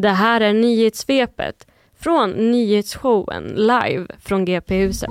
Det här är nyhetssvepet från nyhetsshowen live från GP-huset.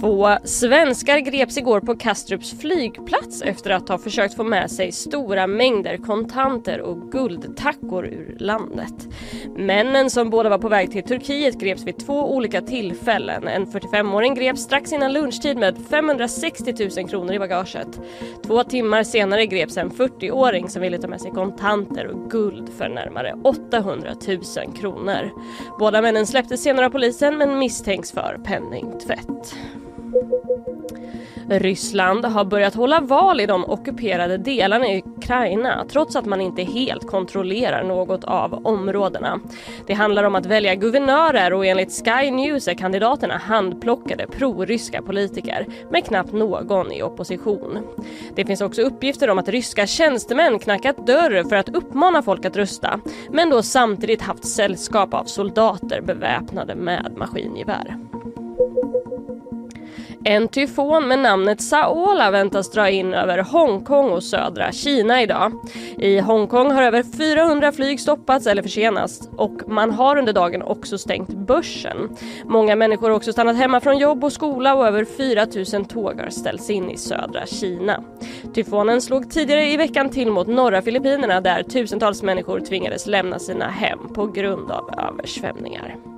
Två svenskar greps igår på Kastrups flygplats efter att ha försökt få med sig stora mängder kontanter och guldtackor ur landet. Männen som båda var på väg till Turkiet greps vid två olika tillfällen. En 45-åring greps strax innan lunchtid med 560 000 kronor i bagaget. Två timmar senare greps en 40-åring som ville ta med sig kontanter och guld för närmare 800 000 kronor. Båda männen släpptes senare av polisen men misstänks för penningtvätt. Ryssland har börjat hålla val i de ockuperade delarna i Ukraina trots att man inte helt kontrollerar något av områdena. Det handlar om att välja guvernörer och enligt Sky News är kandidaterna handplockade proryska politiker med knappt någon i opposition. Det finns också uppgifter om att ryska tjänstemän knackat dörr för att uppmana folk att rösta men då samtidigt haft sällskap av soldater beväpnade med maskingevär. En tyfon med namnet Saola väntas dra in över Hongkong och södra Kina idag. I Hongkong har över 400 flyg stoppats eller försenats och man har under dagen också stängt börsen. Många människor har också stannat hemma från jobb och skola och över 4 000 tåg har ställts in i södra Kina. Tyfonen slog tidigare i veckan till mot norra Filippinerna där tusentals människor tvingades lämna sina hem på grund av översvämningar.